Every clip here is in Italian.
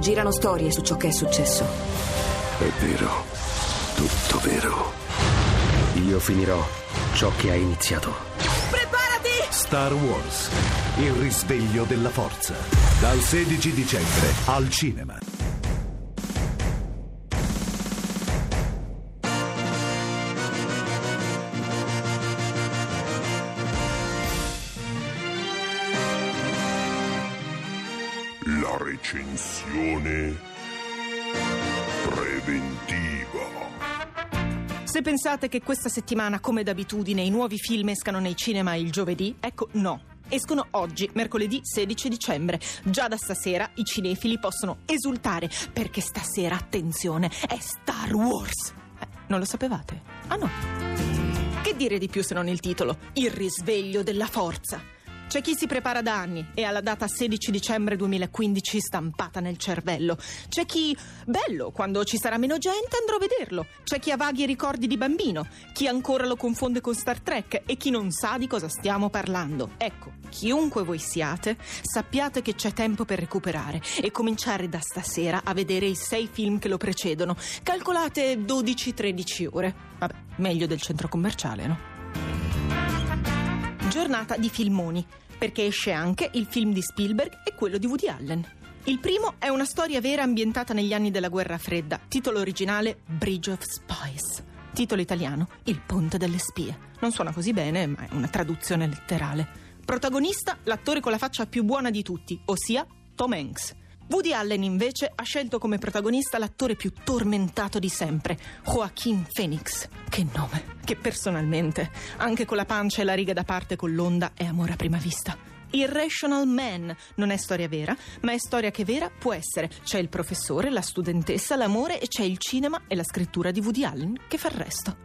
Girano storie su ciò che è successo. È vero, tutto vero. Io finirò ciò che ha iniziato. Preparati! Star Wars, il risveglio della forza. Dal 16 dicembre al cinema. La recensione preventiva. Se pensate che questa settimana, come d'abitudine, i nuovi film escano nei cinema il giovedì, ecco no. Escono oggi, mercoledì 16 dicembre. Già da stasera i cinefili possono esultare perché stasera, attenzione, è Star Wars. Eh, non lo sapevate? Ah no. Che dire di più se non il titolo? Il risveglio della forza. C'è chi si prepara da anni e ha la data 16 dicembre 2015 stampata nel cervello. C'è chi, bello, quando ci sarà meno gente andrò a vederlo. C'è chi ha vaghi ricordi di bambino, chi ancora lo confonde con Star Trek e chi non sa di cosa stiamo parlando. Ecco, chiunque voi siate, sappiate che c'è tempo per recuperare e cominciare da stasera a vedere i sei film che lo precedono. Calcolate 12-13 ore. Vabbè, meglio del centro commerciale, no? Giornata di filmoni, perché esce anche il film di Spielberg e quello di Woody Allen. Il primo è una storia vera ambientata negli anni della guerra fredda, titolo originale Bridge of Spies. Titolo italiano Il ponte delle spie. Non suona così bene, ma è una traduzione letterale. Protagonista l'attore con la faccia più buona di tutti, ossia Tom Hanks. Woody Allen invece ha scelto come protagonista l'attore più tormentato di sempre, Joaquin Phoenix. Che nome, che personalmente, anche con la pancia e la riga da parte con l'onda, è amore a prima vista. Irrational Man non è storia vera, ma è storia che vera può essere. C'è il professore, la studentessa, l'amore e c'è il cinema e la scrittura di Woody Allen che fa il resto.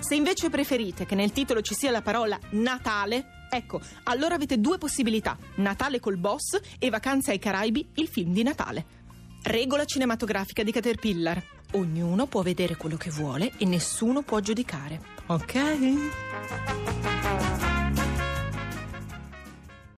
Se invece preferite che nel titolo ci sia la parola Natale, ecco, allora avete due possibilità: Natale col boss e Vacanze ai Caraibi, il film di Natale. Regola cinematografica di Caterpillar. Ognuno può vedere quello che vuole e nessuno può giudicare. Ok?